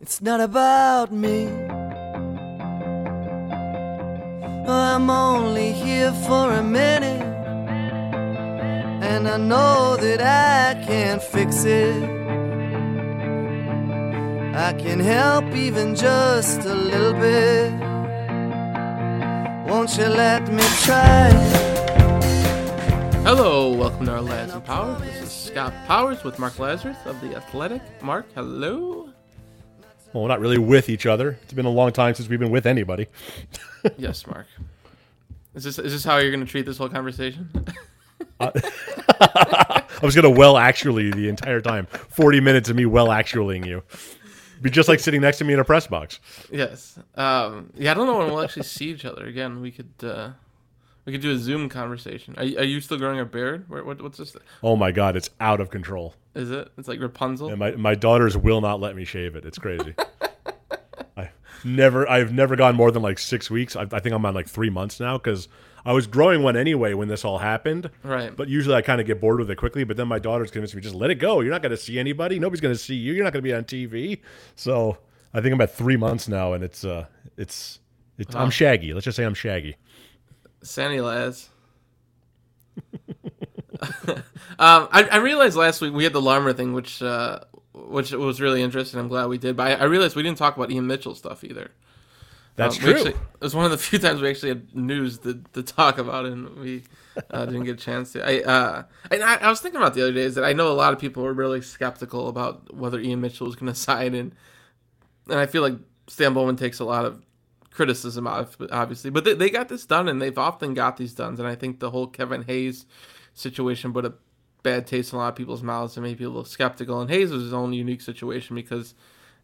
It's not about me. I'm only here for a minute. And I know that I can't fix it. I can help even just a little bit. Won't you let me try? Hello, welcome to our Lads and Powers. This is Scott Powers with Mark Lazerus of The Athletic. Mark, hello. Well, we're not really with each other. It's been a long time since we've been with anybody. yes, Mark. Is this is this how you're going to treat this whole conversation? uh, I was going to well actually the entire time. 40 minutes of me well actuallying you. Be just like sitting next to me in a press box. Yes. Um, yeah, I don't know when we'll actually see each other again. We could uh, we could do a Zoom conversation. Are, are you still growing a beard? What, what's this? Oh my god, it's out of control. Is it? It's like Rapunzel. And my my daughters will not let me shave it. It's crazy. I never I've never gone more than like six weeks. I, I think I'm on like three months now because I was growing one anyway when this all happened. Right. But usually I kind of get bored with it quickly. But then my daughters convinced me just let it go. You're not going to see anybody. Nobody's going to see you. You're not going to be on TV. So I think I'm at three months now, and it's uh it's it's I'm shaggy. Let's just say I'm shaggy. Sandy Laz. um, I, I, realized last week we had the Larmer thing, which uh, which was really interesting. I'm glad we did, but I, I, realized we didn't talk about Ian Mitchell stuff either. That's um, true. Actually, it was one of the few times we actually had news to, to talk about, and we uh, didn't get a chance to. I, uh, I, I was thinking about the other day is that I know a lot of people were really skeptical about whether Ian Mitchell was going to sign, and and I feel like Stan Bowman takes a lot of criticism, obviously, but they, they got this done, and they've often got these done. And I think the whole Kevin Hayes situation put a bad taste in a lot of people's mouths and made people a little skeptical. And Hayes was his own unique situation because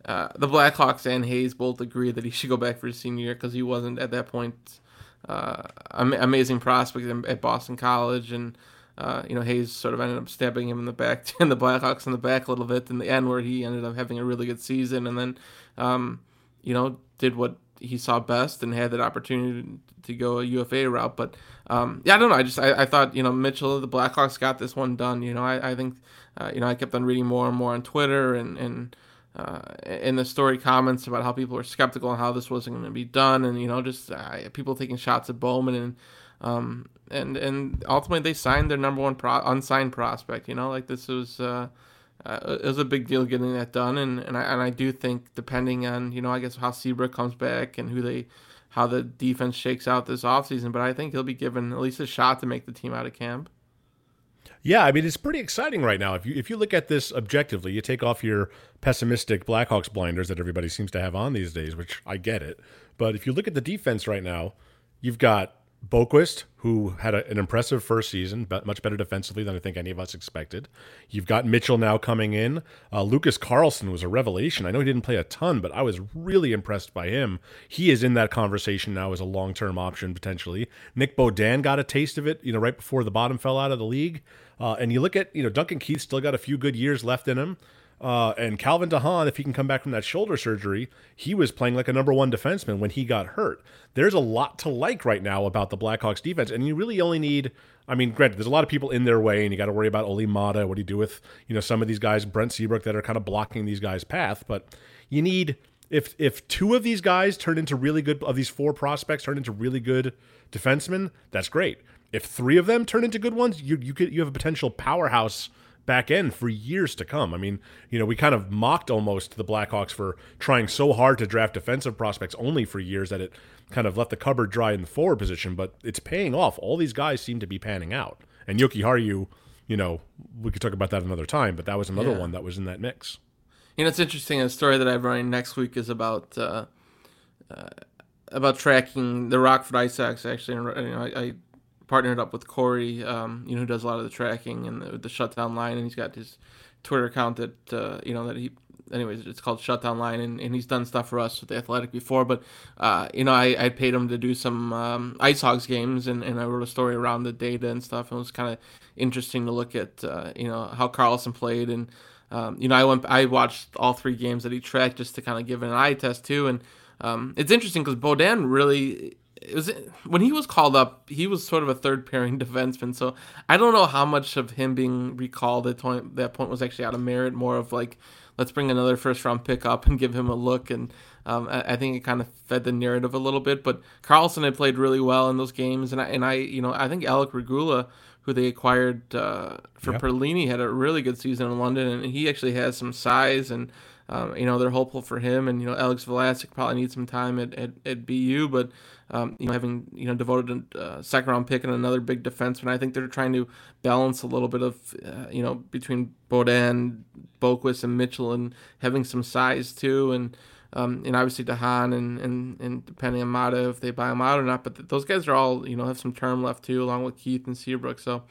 uh, the Blackhawks and Hayes both agreed that he should go back for his senior year because he wasn't at that point uh, amazing prospect at Boston College and. Uh, you know, Hayes sort of ended up stabbing him in the back, and the Blackhawks in the back a little bit in the end, where he ended up having a really good season, and then, um, you know, did what he saw best and had that opportunity to go a UFA route. But um, yeah, I don't know. I just I, I, thought you know Mitchell, the Blackhawks got this one done. You know, I, I think uh, you know I kept on reading more and more on Twitter and and uh, in the story comments about how people were skeptical on how this wasn't going to be done, and you know just uh, people taking shots at Bowman and. Um, and and ultimately they signed their number one pro- unsigned prospect. You know, like this was uh, uh, it was a big deal getting that done, and, and I and I do think depending on you know I guess how Seabrook comes back and who they how the defense shakes out this offseason, but I think he'll be given at least a shot to make the team out of camp. Yeah, I mean it's pretty exciting right now. If you if you look at this objectively, you take off your pessimistic Blackhawks blinders that everybody seems to have on these days, which I get it. But if you look at the defense right now, you've got Boqvist, who had a, an impressive first season, but much better defensively than I think any of us expected. You've got Mitchell now coming in. Uh, Lucas Carlsson was a revelation. I know he didn't play a ton, but I was really impressed by him. He is in that conversation now as a long term option potentially. Nick Beaudin got a taste of it, you know, right before the bottom fell out of the league. Uh, and you look at, you know, Duncan Keith still got a few good years left in him. Uh, and Calvin de Haan, if he can come back from that shoulder surgery, he was playing like a number one defenseman when he got hurt. There's a lot to like right now about the Blackhawks defense, and you really only need. I mean, granted, there's a lot of people in their way, and you got to worry about Olli Maatta. What do you do with you know some of these guys, Brent Seabrook, that are kind of blocking these guys' path? But you need if if two of these guys turn into really good of these four prospects turn into really good defensemen, that's great if three of them turn into good ones, you you could you have a potential powerhouse back end for years to come. I mean, you know, we kind of mocked almost the Blackhawks for trying so hard to draft defensive prospects only for years that it kind of left the cupboard dry in the forward position, but it's paying off. All these guys seem to be panning out. And Jokiharju, you know, we could talk about that another time, but that was another Yeah. one that was in that mix. You know, it's interesting. A story that I'm running next week is about uh, uh, about tracking the Rockford IceHogs. Actually, and you know, I, I partnered up with Corey, um, you know, who does a lot of the tracking and the, the shutdown line, and he's got his Twitter account that uh, you know that he. Anyways, it's called Shutdown Line, and, and he's done stuff for us with the Athletic before. But uh, you know, I, I paid him to do some um, Ice Hogs games, and, and I wrote a story around the data and stuff. And it was kind of interesting to look at, uh, you know, how Carlsson played and um, you know, I went, I watched all three games that he tracked just to kind of give it an eye test too, and um, it's interesting because Beaudin really, it was when he was called up, he was sort of a third pairing defenseman. So I don't know how much of him being recalled at point, that point was actually out of merit, more of like, let's bring another first round pick up and give him a look, and um, I, I think it kind of fed the narrative a little bit. But Carlsson had played really well in those games, and I, and I, you know, I think Alec Regula who they acquired uh, for Yep. Perlini had a really good season in London, and he actually has some size, and um, you know they're hopeful for him. And you know Alex Vlasic probably needs some time at, at, at BU, but um, you know having you know devoted a uh, second round pick and another big defenseman, I think they're trying to balance a little bit of uh, you know between Beaudin, Boqvist, and Mitchell, and having some size too, and. Um, and obviously de Haan and, and, and depending on Maatta if they buy him out or not, but th- those guys are all you know have some term left too, along with Keith and Seabrook. So,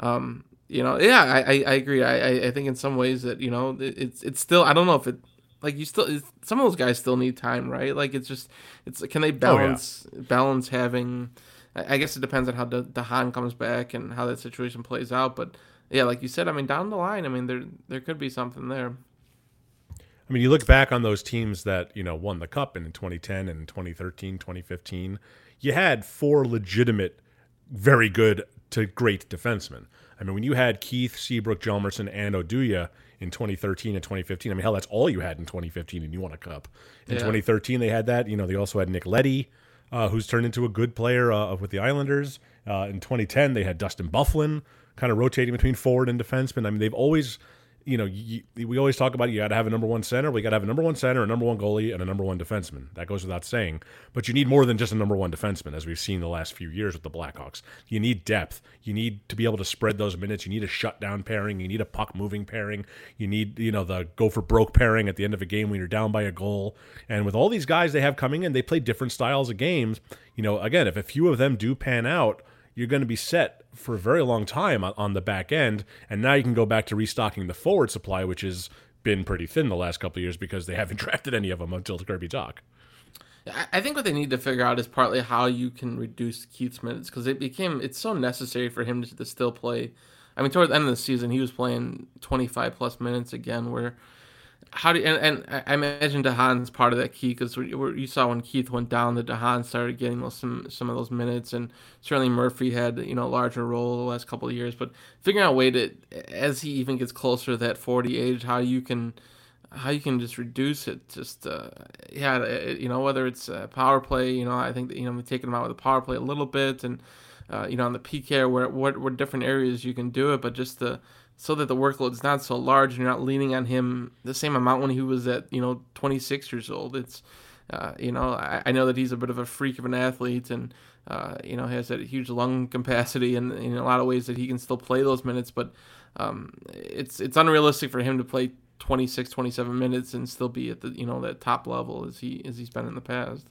um, you know, yeah, I, I, I agree. I, I- I think in some ways that you know it, it's it's still I don't know if it like you still some of those guys still need time, right? Like it's just it's can they oh, balance balance having. I guess it depends on how the de Haan comes back and how that situation plays out, but yeah, like you said, I mean down the line, I mean there there could be something there. I mean, you look back on those teams that, you know, won the cup in 2010 and 2013, 2015, you had four legitimate, very good to great defensemen. I mean, when you had Keith, Seabrook, Hjalmarsson, and Oduya in 2013 and 2015, I mean, hell, that's all you had in 2015 and you won a cup. In Yeah. 2013, they had that. You know, they also had Nick Leddy, uh, who's turned into a good player uh, with the Islanders. Uh, in 2010, they had Dustin Byfuglien kind of rotating between forward and defenseman. I mean, they've always you know, you, we always talk about you got to have a number one center. We got to have a number one center, a number one goalie, and a number one defenseman. That goes without saying. But you need more than just a number one defenseman, as we've seen the last few years with the Blackhawks. You need depth. You need to be able to spread those minutes. You need a shutdown pairing. You need a puck moving pairing. You need, you know, the go for broke pairing at the end of a game when you're down by a goal. And with all these guys they have coming in, they play different styles of games. You know, again, if a few of them do pan out, you're going to be set for a very long time on, the back end. And now you can go back to restocking the forward supply, which has been pretty thin the last couple of years because they haven't drafted any of them until the Kirby. I- I think what they need to figure out is partly how you can reduce Keith's minutes because it became it's so necessary for him to, to still play. I mean, toward the end of the season, he was playing 25 plus minutes again. Where how do and, and I- imagine de Haan's part of that key because you saw when Keith went down, that de Haan started getting those, some some of those minutes, and certainly Murphy had you know a larger role the last couple of years. But figuring out a way to as he even gets closer to that 40 age, how you can how you can just reduce it just uh, yeah you know whether it's uh, power play you know i think that you know taking them out with the power play a little bit and uh, you know on the pk where what what different areas you can do it but just the so that the workload's not so large and you're not leaning on him the same amount when he was at you know 26 years old it's uh, you know I, I know that he's a bit of a freak of an athlete and uh, you know has that huge lung capacity and in a lot of ways that he can still play those minutes but um, it's it's unrealistic for him to play 26 27 minutes and still be at the you know that top level as he as he's been in the past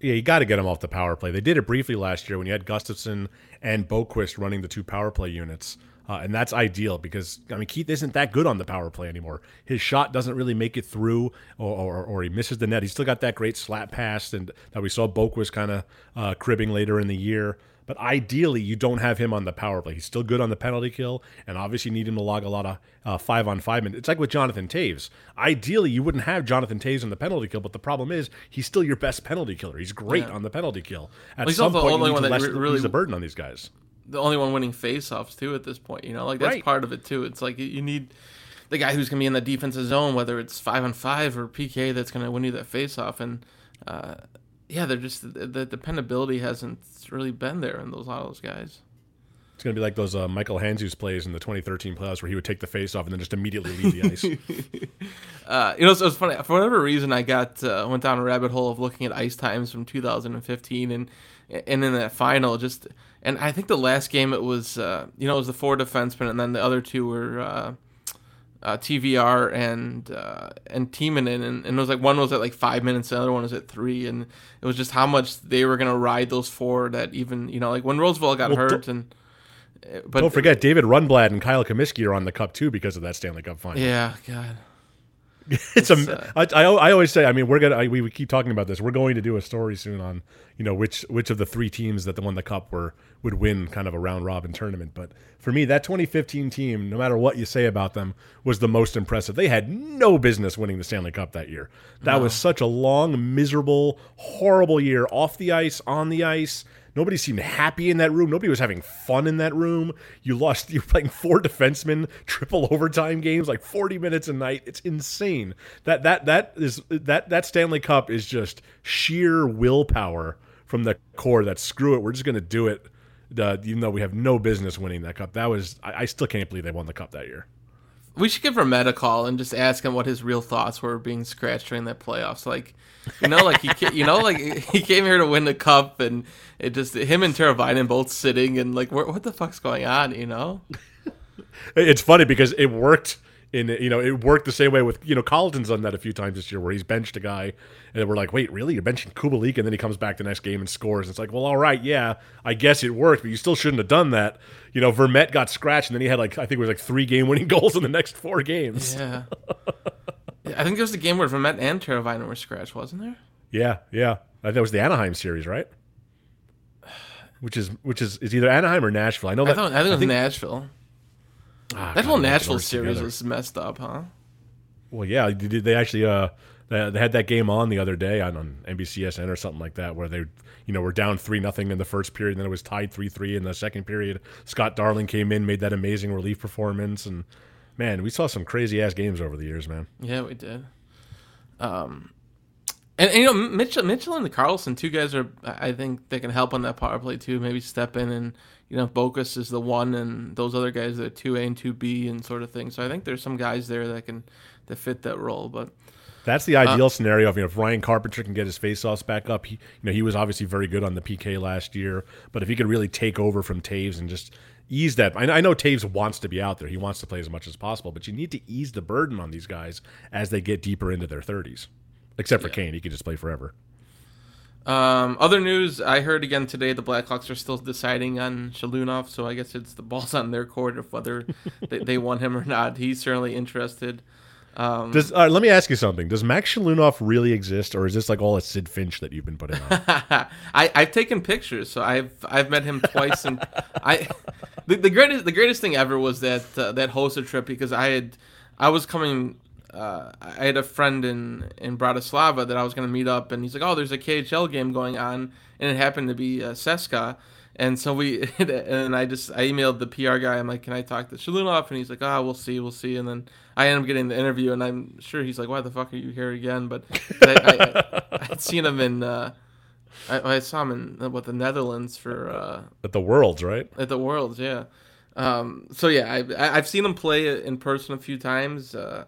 Yeah, you got to get him off the power play. They did it briefly last year when you had Gustafsson and Boqvist running the two power play units. Uh, and that's ideal because I mean Keith isn't that good on the power play anymore. His shot doesn't really make it through, or, or, or he misses the net. He's still got that great slap pass, and that we saw Boqvist kind of uh, cribbing later in the year. But ideally, you don't have him on the power play. He's still good on the penalty kill, and obviously you need him to log a lot of uh, five on five minutes. It's like with Jonathan Toews. Ideally, you wouldn't have Jonathan Toews on the penalty kill, but the problem is he's still your best penalty killer. He's great Yeah. on the penalty kill. At Well, he's some point, only you need one to that less, re- really- the burden on these guys. The only one winning faceoffs too at this point. You know, like that's Right. part of it too. It's like you- need the guy who's gonna be in the defensive zone, whether it's five on five or PK, that's gonna win you that faceoff. And uh, yeah, they're just the, the dependability hasn't really been there in those lot of those guys. It's gonna be like those uh, Michael Handzus plays in the 2013 playoffs where he would take the face off and then just immediately leave the ice. Uh, you know, so it was funny. For whatever reason, I got uh, went down a rabbit hole of looking at ice times from 2015, and and in that final, just and I think the last game it was, uh, you know, it was the four defensemen, and then the other two were uh, uh, TVR and uh, and Timonen, and, and it was like one was at like five minutes, the other one was at three, and it was just how much they were gonna ride those four. That even you know, like when Rozsival got Well, hurt, and uh, but Don't forget, David Rundblad and Kyle Cumiskey are on the cup too because of that Stanley Cup final. yeah, God. it's a. Uh, I, I, I always say. I mean, we're gonna. I, we, we keep talking about this. We're going to do a story soon on you know which which of the three teams that won the cup were would win kind of a round robin tournament. But for me, that 2015 team, no matter what you say about them, was the most impressive. They had no business winning the Stanley Cup that year. That was such a long, miserable, horrible year off the ice, on the ice. Nobody seemed happy in that room. Nobody was having fun in that room. You lost. You're playing four defensemen, triple overtime games, like 40 minutes a night. It's insane. That that that is that that Stanley Cup is just sheer willpower from the core. That screw it. We're just going to do it. Uh, even though we have no business winning that cup, that was I, I still can't believe they won the cup that year. We should give Vermette a call and just ask him what his real thoughts were being scratched during that playoffs. Like, you know, like he, you know, like he came here to win the cup, and it just him and Teravainen both sitting and like, what the fuck's going on? You know? It's funny because it worked in you know it worked the same way with you know Colliton's done that a few times this year where he's benched a guy and we're like wait really? You're benching Kubalik and then he comes back the next game and scores. It's like well all right yeah I guess it worked but you still shouldn't have done that. You know Vermette got scratched and then he had like I think it was like three game winning goals in the next four games. Yeah. I think there was the game where Vermette and Teravainen were scratched, wasn't there? yeah yeah. Uh, that was the Anaheim series right? Which is which is is either Anaheim or Nashville. I know I thought I think it was Nashville. Ah, That God, whole Nashville series together. was messed up, huh? Well, yeah, they, actually uh they they had that game on the other day on, on NBCSN or something like that where they you know were down three nothing in the first period, and then it was tied three three in the second period. Scott Darling came in, made that amazing relief performance, and man, we saw some crazy ass games over the years, man. Yeah, we did. Um, and, and you know Mitchell, Mitchell and the Carlsson, two guys are. I think they can help on that power play too. Maybe step in and you know Boqvist is the one, and those other guys are two A and two B and sort of thing. So I think there's some guys there that can that fit that role. But That's the ideal uh, scenario. If you know, if Ryan Carpenter can get his faceoffs back up, he, you know, he was obviously very good on the PK last year. But if he could really take over from Toews and just ease that, I, I know Toews wants to be out there. He wants to play as much as possible. But you need to ease the burden on these guys as they get deeper into their thirties. Except for Kane, he could just play forever. um, other news, I heard again today the Blackhawks are still deciding on Shalunov. So I guess it's the balls on their court of whether they, they want him or not. He's certainly interested. Um, Does uh, let me ask you something? Does Max Shalunov really exist, or is this like all a Sid Finch that you've been putting on? I, I've taken pictures, so I've I've met him twice, and I the, the greatest the greatest thing ever was that uh, that hosted trip because I had I was coming. Uh, I had a friend in in Bratislava that I was going to meet up, and he's like, "Oh, there's a KHL game going on," and it happened to be uh, CSKA. And so we, and I just, I emailed the PR guy. I'm like, can I talk to Shalunov? And he's like, ah, we'll see, we'll see. And then I end up getting the interview, and I'm sure he's like, why the fuck are you here again? But I, I, had seen him in, uh, I, I saw him in uh, what the Netherlands for uh, At the Worlds, right? at the Worlds, yeah. Um, so yeah, I, I I've seen him play in person a few times. Uh,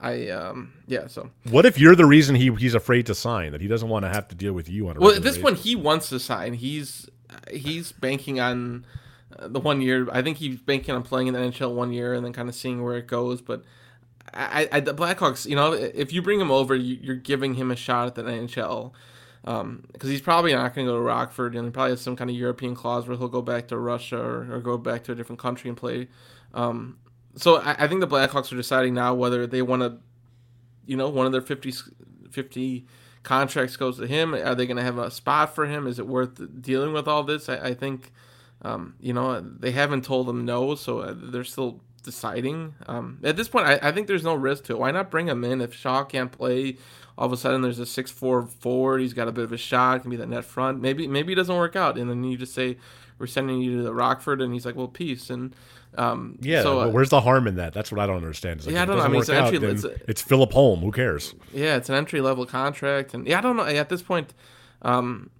I um, yeah, so What if you're the reason he he's afraid to sign? That he doesn't want to have to deal with you on a well, at this point basis? he wants to sign. He's he's banking on uh, the one year. I think he's banking on playing in the NHL one year and then kind of seeing where it goes. But I, I the Blackhawks, you know, if you bring him over, you, you're giving him a shot at the NHL. Because he's probably not going to go to Rockford, and he probably has some kind of European clause where he'll go back to Russia or, or go back to a different country and play. Um, so I, I think the Blackhawks are deciding now whether they want to, you know, one of their 50, 50 contracts goes to him. Are they going to have a spot for him? Is it worth dealing with all this? I, I think, um, you know, they haven't told them no, so uh, they're still deciding. Um, at this point, I, I think there's no risk to it. Why not bring him in if Shaw can't play? All of a sudden, there's a six four forward. He's got a bit of a shot. Can be that net front. Maybe maybe it doesn't work out, and then you just say we're sending you to the Rockford, and he's like, well, peace. And um, Yeah, so, but uh, where's the harm in that? That's what I don't understand. It's like, Yeah, I don't know. I mean, it's an out, it's a- it's Philip Holm. Who cares? Yeah, it's an entry level contract, and yeah, I don't know. At this point, um,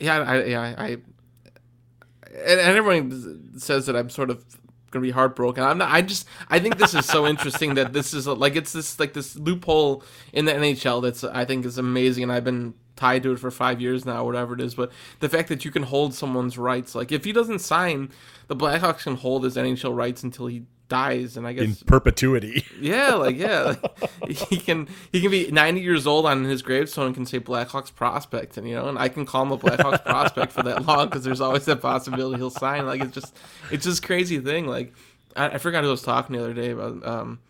yeah, I, yeah, I, and, and everyone says that I'm sort of gonna be heartbroken. I'm not. I just I think this is so interesting that this is like it's this like this loophole in the NHL that's I think is amazing, and I've been tied to it for five years now, whatever it is. But the fact that you can hold someone's rights, like if he doesn't sign, the Blackhawks can hold his NHL rights until he dies, and I guess in perpetuity. yeah, like yeah, like, he can he can be 90 years old on his gravestone and can say Blackhawks prospect, and you know, and I can call him a Blackhawks prospect for that long because there's always that possibility he'll sign. Like it's just it's just crazy thing. Like I, I forgot who I was talking the other day about. Um,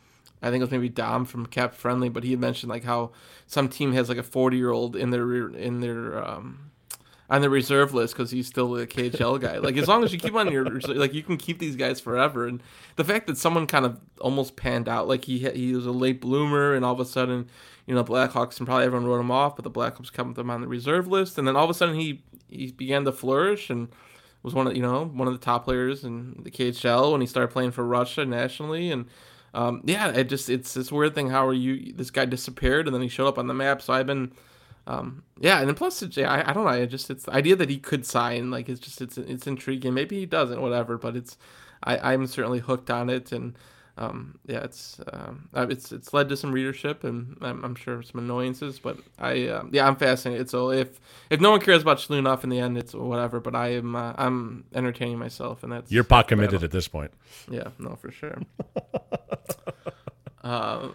I think it was maybe Dom from Cap Friendly, but he had mentioned like how some team has like a 40 year old in their in their um, on the reserve list because he's still a KHL guy. Like as long as you keep on your like you can keep these guys forever. And the fact that someone kind of almost panned out, like he he was a late bloomer, and all of a sudden, you know, Blackhawks and probably everyone wrote him off, but the Blackhawks kept him on the reserve list, and then all of a sudden he he began to flourish and was one of you know one of the top players in the KHL when he started playing for Russia nationally and. Um, yeah, it just it's this weird thing. How are you? This guy disappeared and then he showed up on the map. So I've been um, yeah, and then plus, yeah, I, I don't know. I just it's the idea that he could sign, like it's just it's it's intriguing. Maybe he doesn't, whatever. But it's I I'm certainly hooked on it, and um, yeah, it's um, uh, it's it's led to some readership, and I'm, I'm sure some annoyances. But I uh, yeah, I'm fascinated. So if if no one cares about Shalunov in the end, it's whatever. But I am uh, I'm entertaining myself, and that's you're pot committed at this point. Yeah, no, for sure. uh,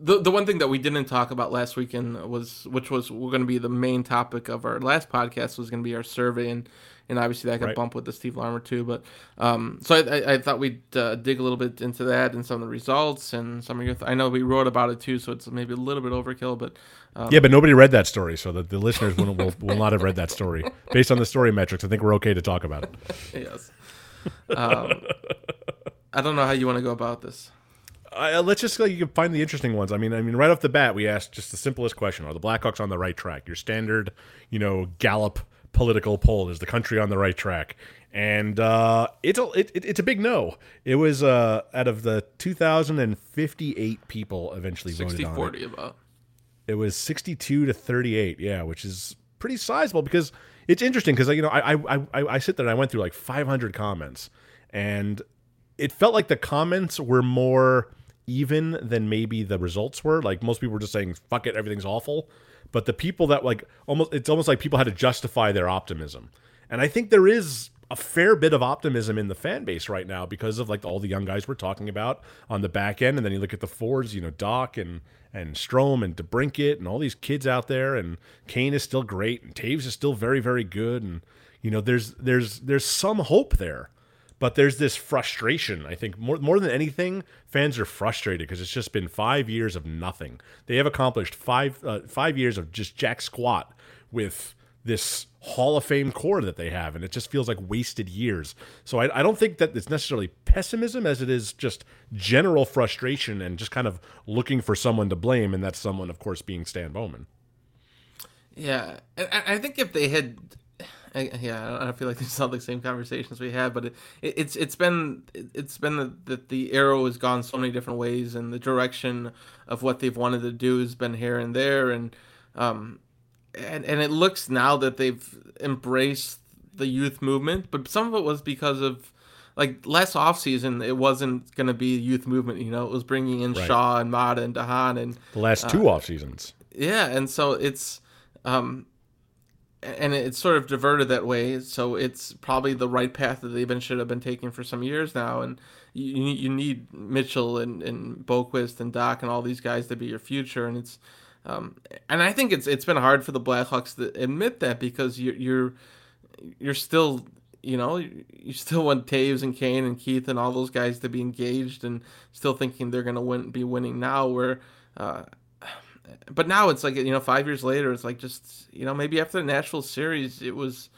the the one thing that we didn't talk about last weekend was which was we're going to be the main topic of our last podcast was going to be our survey and and obviously that got right. bumped with the Steve Larmer too. But um, so I, I, thought we'd uh, dig a little bit into that and some of the results and some of your. Th- I know we wrote about it too, so it's maybe a little bit overkill, but um, yeah, but nobody read that story, so the, the listeners will, will will not have read that story based on the story metrics. I think we're okay to talk about it. yes. Um, I don't know how you want to go about this uh, let's just like you can find the interesting ones. I mean, I mean, right off the bat, we asked just the simplest question: Are the Blackhawks on the right track? Your standard, you know, Gallup political poll: Is the country on the right track? And uh, it's a it, it's a big no. It was uh, out of the 2,058 people eventually 60, voted on 40 it. about. It was 62 to 38, yeah, which is pretty sizable because it's interesting because you know I, I I I sit there and I went through like 500 comments and it felt like the comments were more even than maybe the results were. Like most people were just saying, "Fuck it, everything's awful." But the people that like almost, it's almost like people had to justify their optimism. And I think there is a fair bit of optimism in the fan base right now because of like all the young guys we're talking about on the back end. And then you look at the Fords, you know, Dach and and Strome and DeBrincat and all these kids out there. And Kane is still great, and Toews is still very very good. And you know, there's there's there's some hope there but there's this frustration. I think more more than anything, fans are frustrated because it's just been five years of nothing. They have accomplished five uh, five years of just jack squat with this Hall of Fame core that they have, and it just feels like wasted years. So I, I don't think that it's necessarily pessimism as it is just general frustration and just kind of looking for someone to blame, and that's someone, of course, being Stan Bowman. Yeah, I think if they had I, yeah, I don't feel like these are the same conversations we had, but it, it, it's it's been it's been that the, arrow has gone so many different ways, and the direction of what they've wanted to do has been here and there, and um, and and it looks now that they've embraced the youth movement, but some of it was because of like last off season, it wasn't going to be a youth movement. You know, it was bringing in right. Shaw and Maatta and de Haan and the last two uh, off seasons. Yeah, and so it's um and it's sort of diverted that way. So it's probably the right path that they've been should have been taking for some years now. And you you need Mitchell and and Boqvist and Dach and all these guys to be your future. And it's um, and I think it's it's been hard for the Blackhawks to admit that because you're you're you're still you know you still want Toews and Kane and Keith and all those guys to be engaged and still thinking they're gonna win be winning now where. Uh, but now it's like you know five years later it's like just you know maybe after the Nashville series it was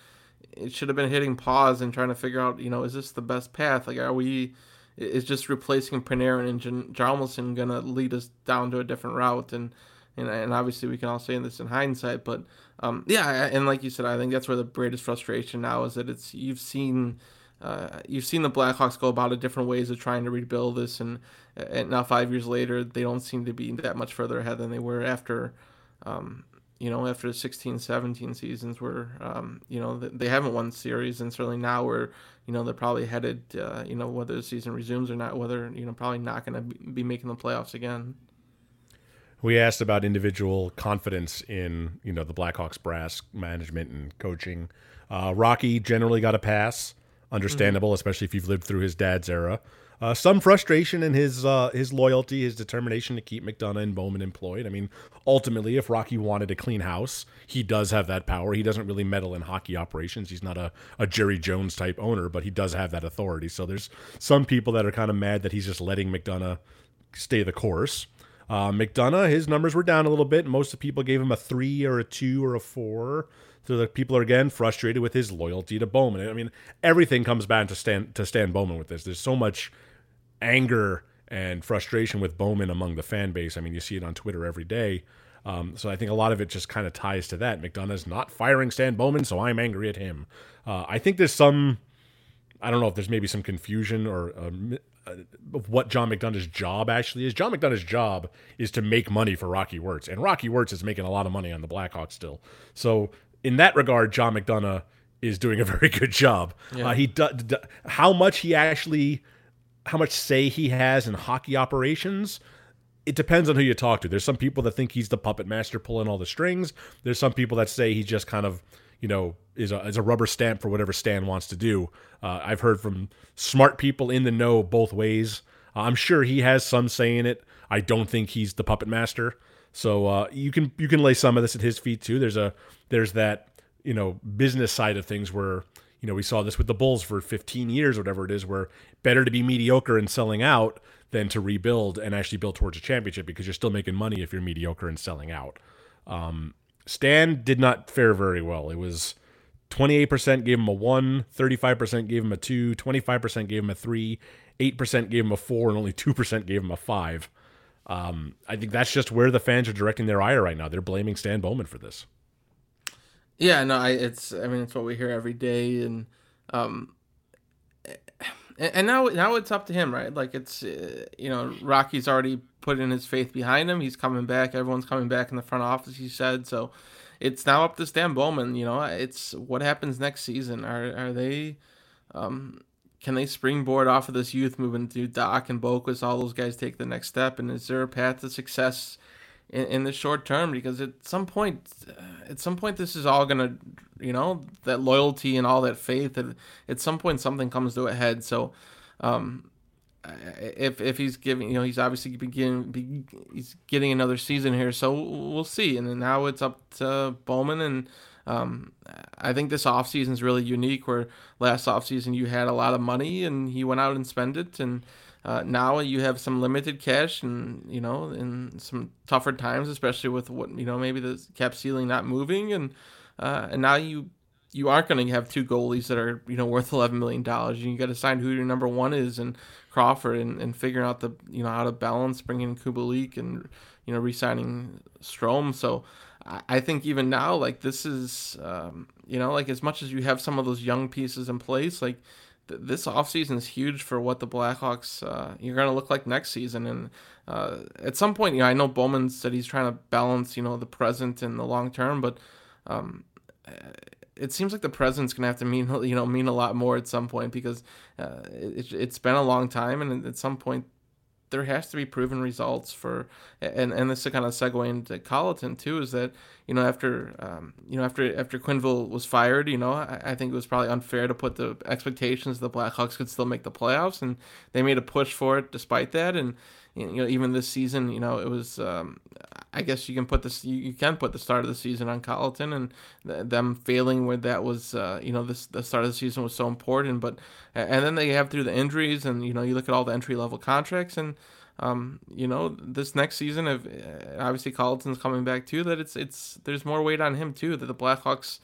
it should have been hitting pause and trying to figure out you know is this the best path? Like are we is just replacing Panarin and Hjalmarsson gonna lead us down to a different route? And and, and obviously we can all say this in hindsight but um, yeah and like you said I think that's where the greatest frustration now is that it's you've seen uh, you've seen the Blackhawks go about it different ways of trying to rebuild this, and, and now five years later, they don't seem to be that much further ahead than they were after, um, you know, after the 16, 17 seasons where, um, you know, they haven't won series, and certainly now we're, you know, they're probably headed, uh, you know, whether the season resumes or not, whether, you know, probably not going to be making the playoffs again. We asked about individual confidence in, you know, the Blackhawks brass management and coaching. Uh, Rocky generally got a pass, understandable, mm-hmm. especially if you've lived through his dad's era. Uh, some frustration in his uh, his loyalty, his determination to keep McDonough and Bowman employed. I mean, ultimately, if Rocky wanted to clean house, he does have that power. He doesn't really meddle in hockey operations. He's not a, a Jerry Jones type owner, but he does have that authority. So there's some people that are kind of mad that he's just letting McDonough stay the course. Uh, McDonough, his numbers were down a little bit. Most of the people gave him a three or a two or a four. So the people are again frustrated with his loyalty to Bowman. I mean, everything comes back to Stan to Stan Bowman with this. There's so much anger and frustration with Bowman among the fan base. I mean, you see it on Twitter every day. Um, so I think a lot of it just kind of ties to that. McDonough's not firing Stan Bowman, so I'm angry at him. Uh, I think there's some, I don't know if there's maybe some confusion or uh, of what John McDonough's job actually is. John McDonough's job is to make money for Rocky Wirtz, and Rocky Wirtz is making a lot of money on the Blackhawks still. So in that regard, John McDonough is doing a very good job. Yeah. Uh, he do, how much he actually how much say he has in hockey operations it depends on who you talk to. There's some people that think he's the puppet master pulling all the strings. There's some people that say he just kind of, you know, is a, is a rubber stamp for whatever Stan wants to do. Uh, I've heard from smart people in the know both ways. I'm sure he has some say in it. I don't think he's the puppet master. So uh, you can you can lay some of this at his feet too. There's a there's that you know business side of things where you know, we saw this with the Bulls for 15 years, whatever it is, where better to be mediocre and selling out than to rebuild and actually build towards a championship because you're still making money if you're mediocre and selling out. Um, Stan did not fare very well. It was 28% gave him a 1, 35% gave him a 2, 25% gave him a 3, 8% gave him a 4, and only 2% gave him a 5. Um, I think that's just where the fans are directing their ire right now. They're blaming Stan Bowman for this. Yeah, no, I, it's I mean it's what we hear every day, and um, and now now it's up to him, right? Like it's uh, you know Rocky's already put in his faith behind him. He's coming back. Everyone's coming back in the front office. He said so. It's now up to Stan Bowman. You know, it's what happens next season. Are are they? Um, can they springboard off of this youth movement? Do Dach and Boqvist, all those guys take the next step? And is there a path to success in, in the short term because at some point at some point this is all gonna you know that loyalty and all that faith and at some point something comes to a head so um if if he's giving you know he's obviously beginning he's getting another season here so we'll see and now it's up to Bowman and um, I think this offseason is really unique where last offseason you had a lot of money and he went out and spent it and uh, now you have some limited cash, and you know, in some tougher times, especially with what you know, maybe the cap ceiling not moving, and uh, and now you you aren't going to have two goalies that are you know worth eleven million dollars. And you got to decide who your number one is, and Crawford, and, and figuring out the you know how to balance bringing in Kubalik and you know re-signing Strome. So I think even now, like this is, um, you know, like as much as you have some of those young pieces in place, like this offseason is huge for what the Blackhawks uh, you're going to look like next season. And uh, at some point, you know, I know Bowman said he's trying to balance, you know, the present and the long term, but um, it seems like the president's to have to mean, you know, mean a lot more at some point because uh, it, it's been a long time, and at some point there has to be proven results for and and this is kind of segue into Colliton too is that you know after um, you know after after Quenneville was fired you know I, I, think it was probably unfair to put the expectations the Blackhawks could still make the playoffs and they made a push for it despite that. And you know even this season you know it was um, I guess you can put this you, you can put the start of the season on Colliton and th- them failing where that was uh, you know this the start of the season was so important but and then they have through the injuries and you know you look at all the entry level contracts and um, you know this next season of uh, obviously Colliton's coming back too that it's it's there's more weight on him too that the Blackhawks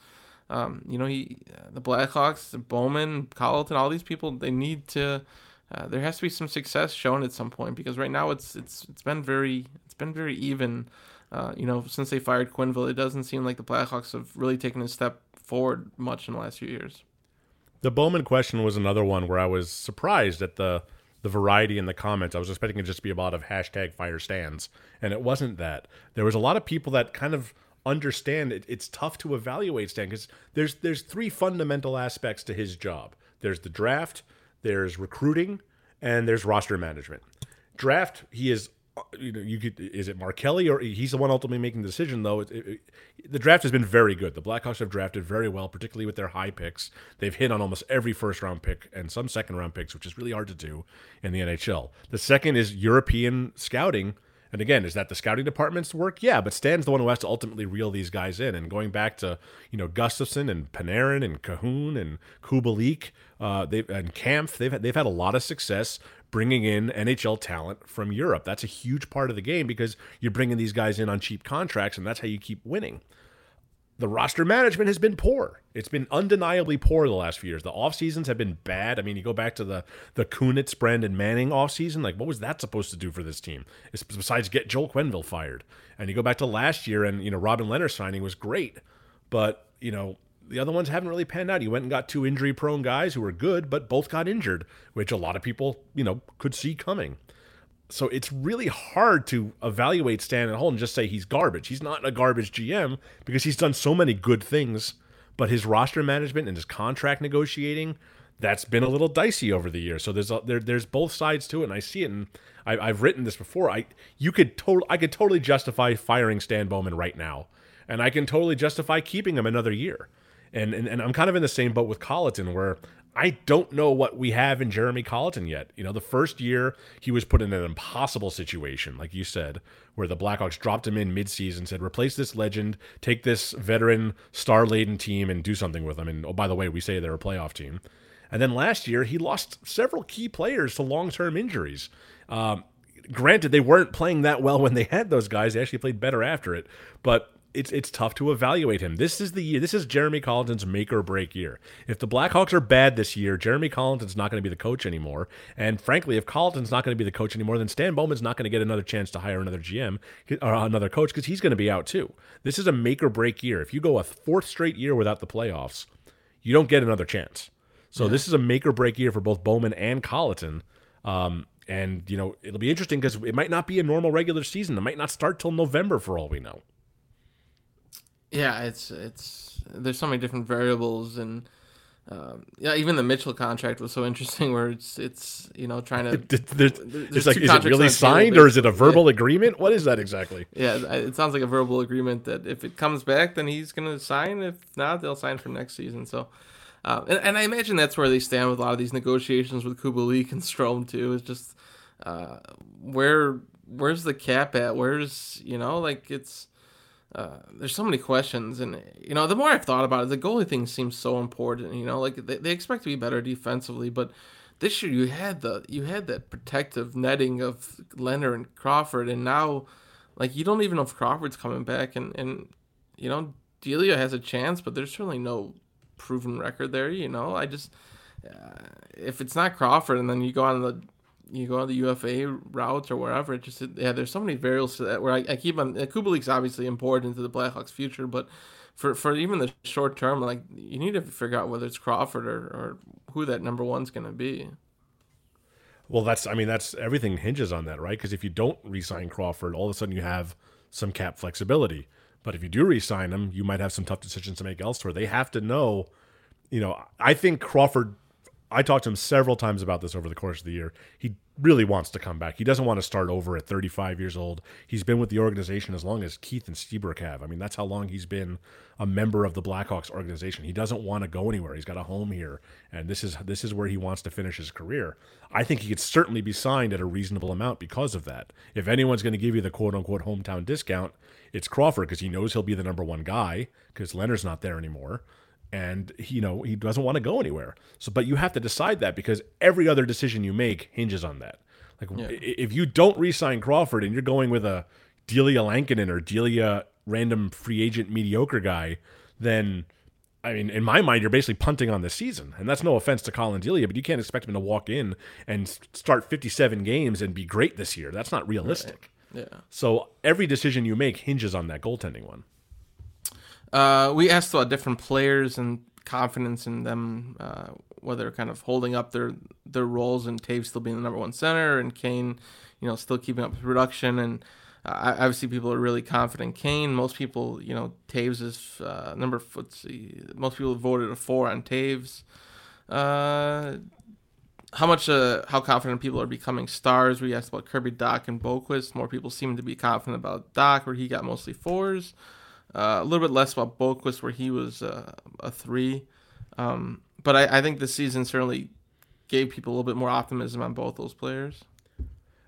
um, you know he the Blackhawks Bowman Colliton all these people they need to uh, there has to be some success shown at some point because right now it's it's it's been very it's been very even. Uh, you know, since they fired Quenneville, it doesn't seem like the Blackhawks have really taken a step forward much in the last few years. The Bowman question was another one where I was surprised at the the variety in the comments. I was expecting it just to be a lot of hashtag fire stands, and it wasn't that. There was a lot of people that kind of understand it, it's tough to evaluate Stan because there's there's three fundamental aspects to his job. There's the draft, there's recruiting, and there's roster management. Draft, he is uh, you know, you could is it Mark Kelly or he's the one ultimately making the decision though. It, it, the draft has been very good. The Blackhawks have drafted very well, particularly with their high picks. They've hit on almost every first round pick and some second round picks, which is really hard to do in the NHL. The second is European scouting. And again, is that the scouting department's work? Yeah, but Stan's the one who has to ultimately reel these guys in. And going back to you know Gustafsson and Panarin and Kahun and Kubalik, uh, they and Kampf, they've they've had a lot of success bringing in NHL talent from Europe. That's a huge part of the game because you're bringing these guys in on cheap contracts, and that's how you keep winning. The roster management has been poor. It's been undeniably poor the last few years. The off seasons have been bad. I mean, you go back to the the Kunitz, Brandon Manning off season. Like, what was that supposed to do for this team? It's besides get Joel Quenneville fired. And you go back to last year, and you know Robin Lehner signing was great, but you know the other ones haven't really panned out. You went and got two injury prone guys who were good, but both got injured, which a lot of people, you know, could see coming. So it's really hard to evaluate Stan at home and just say he's garbage. He's not a garbage GM because he's done so many good things, but his roster management and his contract negotiating, that's been a little dicey over the years. So there's a, there there's both sides to it, and I see it. And I, have written this before. I you could total I could totally justify firing Stan Bowman right now, and I can totally justify keeping him another year. And, and and I'm kind of in the same boat with Colliton where I don't know what we have in Jeremy Colliton yet. You know, the first year he was put in an impossible situation, like you said, where the Blackhawks dropped him in midseason, said, replace this legend, take this veteran, star laden team, and do something with them. And oh, by the way, we say they're a playoff team. And then last year, he lost several key players to long term injuries. Um, granted, they weren't playing that well when they had those guys. They actually played better after it. But it's it's tough to evaluate him. This is the year. This is Jeremy Colliton's make or break year. If the Blackhawks are bad this year, Jeremy Colliton's not going to be the coach anymore. And frankly, if Colliton's not going to be the coach anymore, then Stan Bowman's not going to get another chance to hire another GM or another coach because he's going to be out too. This is a make or break year. If you go a fourth straight year without the playoffs, you don't get another chance. So yeah. this is a make or break year for both Bowman and Colliton. Um, and you know it'll be interesting because it might not be a normal regular season. It might not start till November for all we know. Yeah, it's it's there's so many different variables and. Um, yeah, even the Mitchell contract was so interesting. Where it's it's you know trying to there's, there's like is it really signed or is it a verbal yeah. agreement? What is that exactly? Yeah, it sounds like a verbal agreement that if it comes back, then he's going to sign. If not, they'll sign for next season. So, uh, and, and, I imagine that's where they stand with a lot of these negotiations with Kubalik and Strome too. Is just uh, where where's the cap at? Where's you know like it's uh, there's so many questions, and you know, the more I've thought about it, the goalie thing seems so important. You know, like they, they expect to be better defensively, but this year you had the you had that protective netting of Lehner and Crawford, and now like you don't even know if Crawford's coming back, and and you know Delia has a chance, but there's certainly no proven record there. You know, I just uh, if it's not Crawford, and then you go on the you go on the UFA route or wherever. It just yeah, there's so many variables to that. Where I, I keep on uh, Kubalik's obviously important to the Blackhawks' future, but for for even the short term, like you need to figure out whether it's Crawford or, or who that number one's going to be. Well, that's I mean that's everything hinges on that, right? Because if you don't re-sign Crawford, all of a sudden you have some cap flexibility. But if you do re-sign him, you might have some tough decisions to make elsewhere. They have to know, you know. I think Crawford I talked to him several times about this over the course of the year. He really wants to come back. He doesn't want to start over at 35 years old. He's been with the organization as long as Keith and Seabrook have. I mean, that's how long he's been a member of the Blackhawks organization. He doesn't want to go anywhere. He's got a home here, and this is this is where he wants to finish his career. I think he could certainly be signed at a reasonable amount because of that. If anyone's going to give you the quote unquote hometown discount, it's Crawford because he knows he'll be the number one guy because Leonard's not there anymore and you know he doesn't want to go anywhere. So, but you have to decide that because every other decision you make hinges on that. Like yeah. if you don't re-sign Crawford and you're going with a Delia Lankinen or Delia random free agent mediocre guy, then I mean, in my mind, you're basically punting on the season, and that's no offense to Colin Delia, but you can't expect him to walk in and start 57 games and be great this year. That's not realistic. Right. Yeah. So every decision you make hinges on that goaltending one. Uh, we asked about different players and confidence in them, uh, whether kind of holding up their their roles and Toews still being the number one center and Kane, you know, still keeping up his production. And Uh, obviously, people are really confident. In Kane, most people, you know, Toews is uh, number. Let's see, most people voted a four on Toews. Uh, how much, uh, how confident people are becoming stars? We asked about Kirby, Dach, and Boqvist. More people seem to be confident about Dach, where he got mostly fours. Uh, a little bit less about Boqvist, where he was uh, a three. Um, but I, I think this season certainly gave people a little bit more optimism on both those players.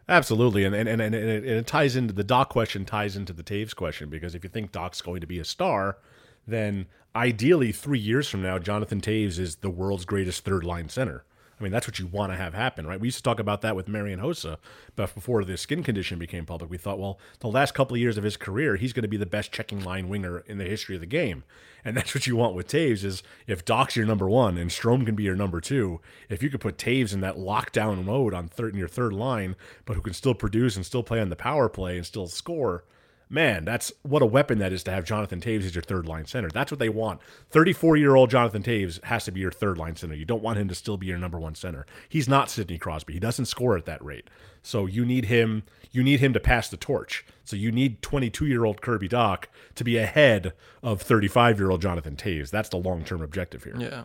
Absolutely, and and, and, and, it, and it ties into the Dach question ties into the Toews question because if you think Dach's going to be a star, then ideally three years from now, Jonathan Toews is the world's greatest third line center. I mean, that's what you want to have happen, right? We used to talk about that with Marian Hossa, but before the skin condition became public, we thought, well, the last couple of years of his career, he's going to be the best checking line winger in the history of the game. And that's what you want with Toews is if Dach's your number one and Strome can be your number two, if you could put Toews in that lockdown mode on third in your third line, but who can still produce and still play on the power play and still score – man, that's what a weapon that is to have Jonathan Toews as your third line center. That's what they want. 34 year old Jonathan Toews has to be your third line center. You don't want him to still be your number one center. He's not Sidney Crosby. He doesn't score at that rate. So you need him. You need him to pass the torch. So you need 22 year old Kirby Dach to be ahead of 35 year old Jonathan Toews. That's the long term objective here. Yeah.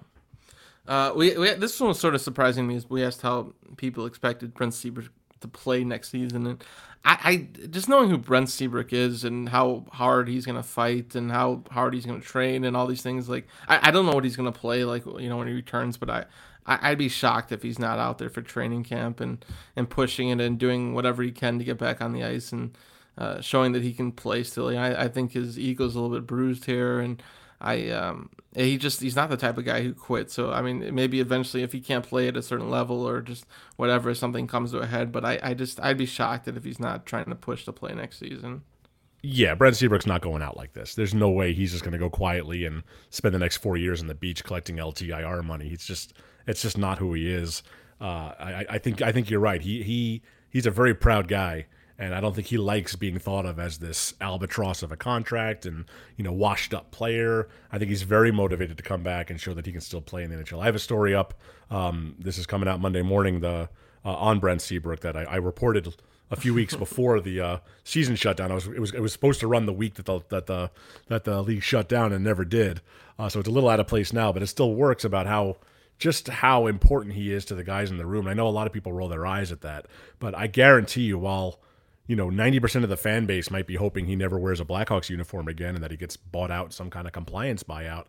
Uh, we, we this one was sort of surprising me. Is we asked how people expected Brent Seabrook to play next season, and I, I just knowing who Brent Seabrook is and how hard he's gonna fight and how hard he's gonna train and all these things. Like I, I don't know what he's gonna play like you know when he returns, but I, I would be shocked if he's not out there for training camp and and pushing it and doing whatever he can to get back on the ice and uh, showing that he can play still. You know, I, I think his ego's a little bit bruised here and I um, he just he's not the type of guy who quits. So I mean, maybe eventually if he can't play at a certain level or just whatever, something comes to a head. But I, I just I'd be shocked if he's not trying to push to play next season. Yeah, Brent Seabrook's not going out like this. There's no way he's just going to go quietly and spend the next four years on the beach collecting LTIR money. He's just it's just not who he is. Uh, I, I think I think you're right. He he he's a very proud guy and I don't think he likes being thought of as this albatross of a contract and you know washed up player. I think he's very motivated to come back and show that he can still play in the NHL. I have a story up. Um, this is coming out Monday morning. The uh, on Brent Seabrook that I, I reported a few weeks before the uh, season shutdown. I was it was it was supposed to run the week that the that the that the league shut down and never did. Uh, so it's a little out of place now, but it still works about how just how important he is to the guys in the room. I know a lot of people roll their eyes at that, but I guarantee you, while you know, 90% of the fan base might be hoping he never wears a Blackhawks uniform again and that he gets bought out some kind of compliance buyout.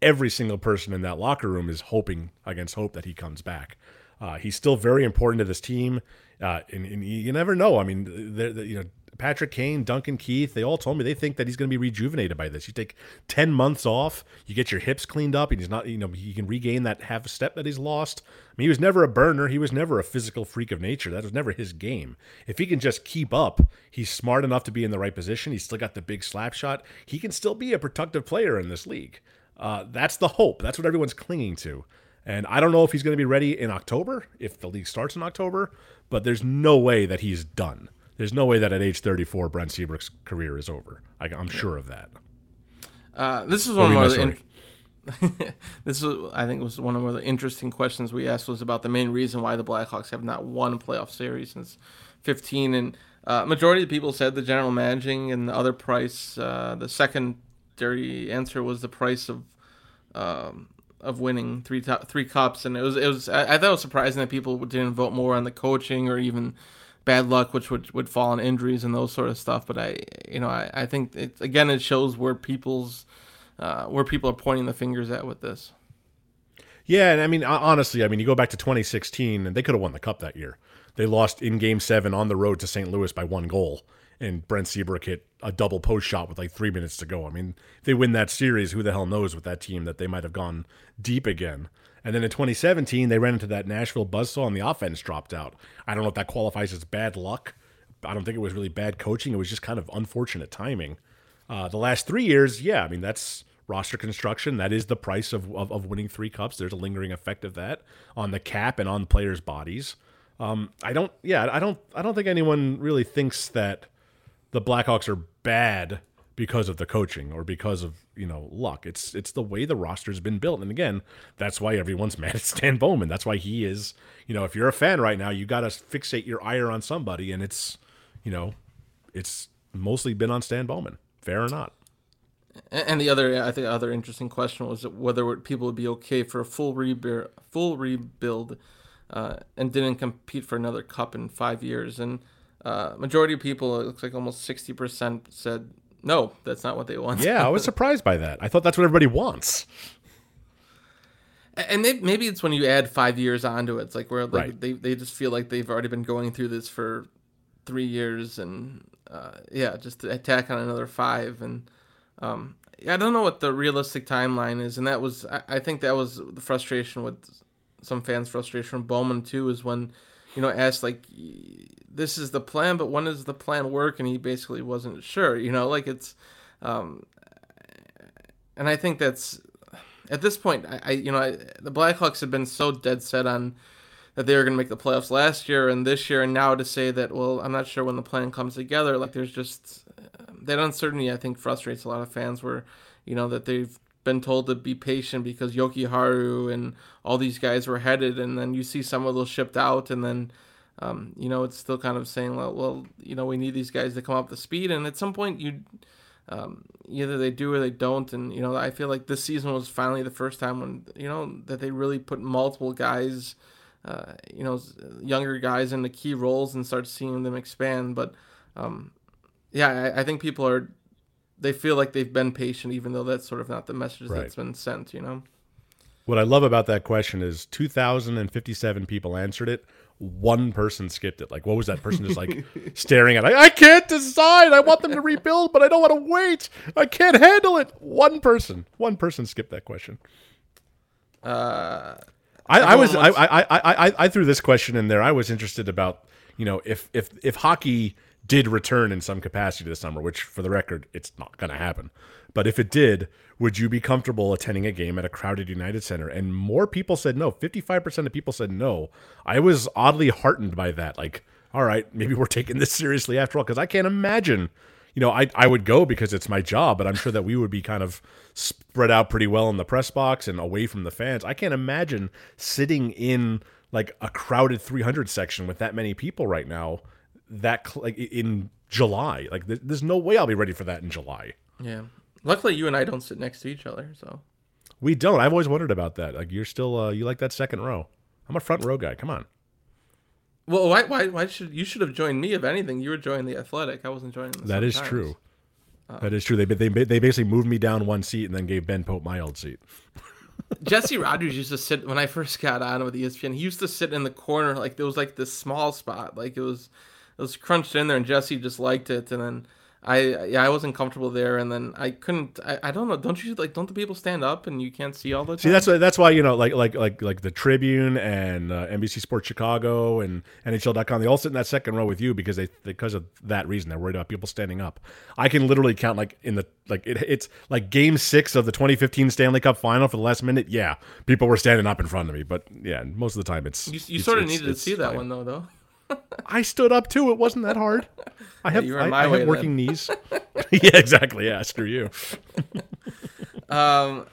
Every single person in that locker room is hoping against hope that he comes back. Uh, he's still very important to this team, uh, and, and, you never know. I mean, they're, they're, you know, Patrick Kane, Duncan Keith, they all told me they think that he's going to be rejuvenated by this. You take 10 months off, you get your hips cleaned up, and he's not, you know, he can regain that half step that he's lost. I mean, he was never a burner. He was never a physical freak of nature. That was never his game. If he can just keep up, he's smart enough to be in the right position. He's still got the big slap shot. He can still be a productive player in this league. Uh, that's the hope. That's what everyone's clinging to. And I don't know if he's going to be ready in October, if the league starts in October, but there's no way that he's done there's no way that at age 34 Brent Seabrook's career is over. I, am sure of that. Uh, this is one of the. This was, I think, was one of the interesting questions we asked was about the main reason why the Blackhawks have not won a playoff series since 15, and uh, majority of the people said the general managing and the other price. Uh, the secondary answer was the price of um, of winning three top, three cups, and it was it was I, I, thought it was surprising that people didn't vote more on the coaching or even bad luck, which would, would fall on injuries and those sort of stuff. But I, you know, I, I think it, again, it shows where people's, uh, where people are pointing the fingers at with this. Yeah. And I mean, honestly, I mean, you go back to 2016 and they could have won the cup that year. They lost in game seven on the road to St. Louis by one goal. And Brent Seabrook hit a double post shot with like three minutes to go. I mean, if they win that series, who the hell knows with that team that they might have gone deep again. And then in 2017, they ran into that Nashville buzzsaw and the offense dropped out. I don't know if that qualifies as bad luck. I don't think it was really bad coaching. It was just kind of unfortunate timing. Uh, the last three years, yeah, I mean, that's roster construction. That is the price of, of, of, winning three cups. There's a lingering effect of that on the cap and on players' bodies. Um, I don't, yeah, I don't, I don't think anyone really thinks that the Blackhawks are bad because of the coaching or because of you know luck. It's it's the way the roster's been built, and again, that's why everyone's mad at Stan Bowman. That's why he is. You know, if you're a fan right now, you got to fixate your ire on somebody, and it's you know, it's mostly been on Stan Bowman. Fair or not? And the other, I think, other interesting question was whether people would be okay for a full rebuild, full rebuild, uh, and didn't compete for another cup in five years. And uh, majority of people, it looks like almost sixty percent said no, that's not what they want. Yeah, I was surprised by that. I thought that's what everybody wants. And they, maybe it's when you add five years onto it. It's like where like Right. they, they just feel like they've already been going through this for three years, and uh, yeah, just to attack on another five. And um, I don't know what the realistic timeline is, and that was I, I think that was the frustration with some fans' frustration with Bowman too, is when you know asked like this is the plan, but when does the plan work? And he basically wasn't sure. You know, like it's, um, and I think that's at this point, I, I you know, I, the Blackhawks have been so dead set on that they were going to make the playoffs last year and this year, and now to say that, well, I'm not sure when the plan comes together. Like, there's just that uncertainty. I think frustrates a lot of fans. Where, you know, that they've been told to be patient because Jokiharju and all these guys were headed, and then you see some of those shipped out, and then. Um, you know, it's still kind of saying, well, well, you know, we need these guys to come up to speed, and at some point, you um, either they do or they don't. And you know, I feel like this season was finally the first time when you know that they really put multiple guys, uh, you know, younger guys into key roles and start seeing them expand. But um, yeah, I, I think people are they feel like they've been patient, even though that's sort of not the message Right. that's been sent. You know. What I love about that question is 2,057 people answered it. One person skipped it. Like, what was that person just like staring at? I, I can't decide. I want them to rebuild, but I don't want to wait. I can't handle it. One person. One person skipped that question. Uh, I, I was I, I, I, I, I threw this question in there. I was interested about you know if if if hockey did return in some capacity this summer, which for the record, it's not going to happen. But if it did, would you be comfortable attending a game at a crowded United Center? And more people said no. Fifty-five percent of people said no. I was oddly heartened by that. Like, all right, maybe we're taking this seriously after all, because I can't imagine. You know, I I would go because it's my job, but I'm sure that we would be kind of spread out pretty well in the press box and away from the fans. I can't imagine sitting in like a crowded 300 section with that many people right now. That like in July, like th- there's no way I'll be ready for that in July. yeah. Luckily, you and I don't sit next to each other, so. We don't. I've always wondered about that. Like you're still uh, you like that second row. I'm a front row guy. Come on. Well, why, why, why should you should have joined me? If anything, you were joining the athletic. I wasn't joining. The That is Sun-Times. true. that is true. They, they they basically moved me down one seat and then gave Ben Pope my old seat. Jesse Rogers used to sit when I first got on with ESPN. He used to sit in the corner, like there was like this small spot, like it was it was crunched in there, and Jesse just liked it. And then I yeah I wasn't comfortable there, and then I couldn't. I, I don't know. Don't you like? Don't the people stand up and you can't see all the time? See, that's that's why you know, like like like like the Tribune and uh, NBC Sports Chicago and NHL.com, they all sit in that second row with you because they because of that reason. They're worried about people standing up. I can literally count like in the like it, it's like Game Six of the 2015 Stanley Cup Final for the last minute. Yeah, people were standing up in front of me, but yeah, most of the time it's you, you it's- sort of needed to see that fine. one though, though. I stood up too. It wasn't that hard. I have you were I, I have way working knees. yeah, exactly. Yeah, screw you. Um,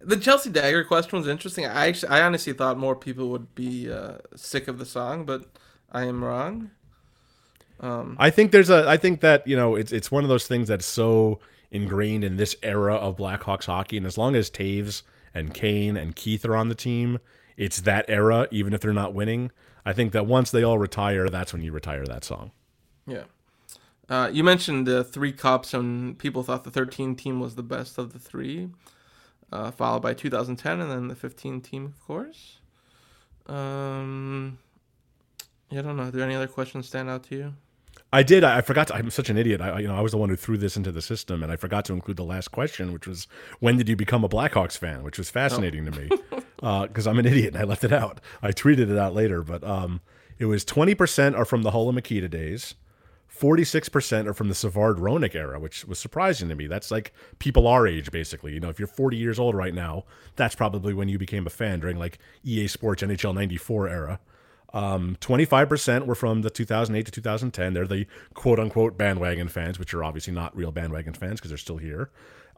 the Chelsea Dagger question was interesting. I actually, I honestly thought more people would be uh, sick of the song, but I am wrong. I think there's a. I think that you know it's it's one of those things that's so ingrained in this era of Blackhawks hockey, and as long as Toews and Kane and Keith are on the team, it's that era. Even if they're not winning, I think that once they all retire, that's when you retire that song. Yeah. Uh, you mentioned the three cups, and people thought the 13 team was the best of the three, uh, followed by 2010, and then the 15 team, of course. Um, yeah, I don't know. Do any other questions stand out to you? I did. I forgot. To, I'm such an idiot. I, you know, I was the one who threw this into the system, and I forgot to include the last question, which was, "When did you become a Blackhawks fan?" Which was fascinating to me, because I'm an idiot and I left it out. I tweeted it out later, but um, it was 20 percent are from the Hull-Mikita days, 46 percent are from the Savard Roenick era, which was surprising to me. That's like people our age, basically. You know, if you're 40 years old right now, that's probably when you became a fan during like EA Sports NHL '94 era. Um, 25% were from the 2008 to 2010. They're the quote unquote bandwagon fans, which are obviously not real bandwagon fans because they're still here.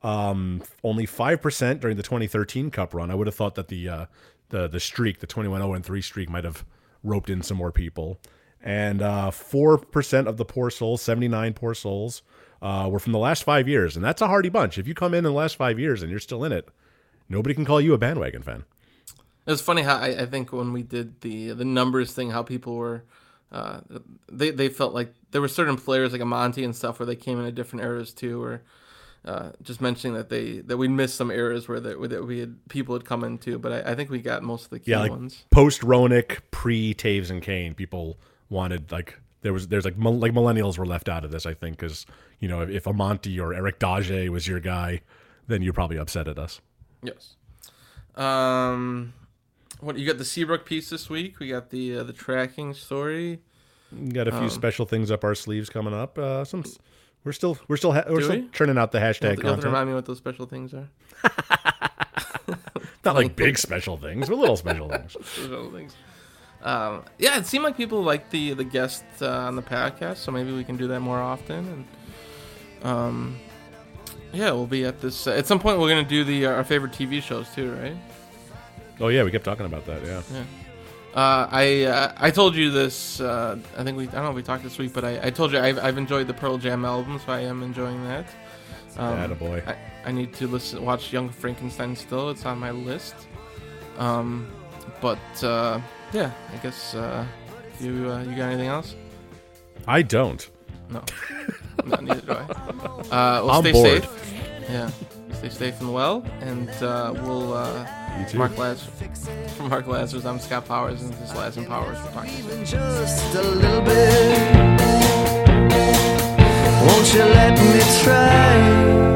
Um, only 5% during the 2013 Cup run. I would have thought that the uh, the the streak, the 21 0 3 streak, might have roped in some more people. and uh, four percent of the poor souls, seventy nine poor souls, uh, were from the last five years, and that's a hardy bunch. If you come in in the last five years and you're still in it, nobody can call you a bandwagon fan. It's funny how I, I think when we did the the numbers thing, how people were, uh, they they felt like there were certain players like Amonte and stuff where they came in at different eras too, or uh, just mentioning that they that we missed some eras where that, that we had people had come into, but I, I think we got most of the key Yeah, like ones. post Roenick, pre Toews and Kane, people wanted like there was there's like like millennials were left out of this. I think because you know if, if Amonte or Eric Daze was your guy, then you're probably upset at us. Yes. Um, what you got the Seabrook piece this week? We got the uh, the tracking story. Got a Um, few special things up our sleeves coming up. Uh, some we're still we're still ha- we're Do still we? churning out the hashtag to, you have to content. remind me what those special things are. Not like big special things, but little special things. Special things. Um, yeah, it seemed like people liked the the guest uh, on the podcast, so maybe we can do that more often. And um, yeah, we'll be at this uh, at some point. We're gonna do the our favorite TV shows too, right? Oh yeah, we kept talking about that. Yeah. Uh, I uh, I told you this. Uh, I think we I don't know if we talked this week, but I, I told you I've, I've enjoyed the Pearl Jam album, so I am enjoying that. Um, Attaboy. I, I need to listen watch Young Frankenstein still. It's on my list. Um, but uh, yeah, I guess uh, you uh, you got anything else? I don't. No, no neither do I. Uh, well, I'm stay bored. safe. Yeah, stay safe and well, and uh, we'll. Uh, You too. Mark Lazerus. From Mark Lazerus, I'm Scott Powers, and this is Lazerus Powers. We'll talk to you soon. Even just a little bit. Won't you let me try?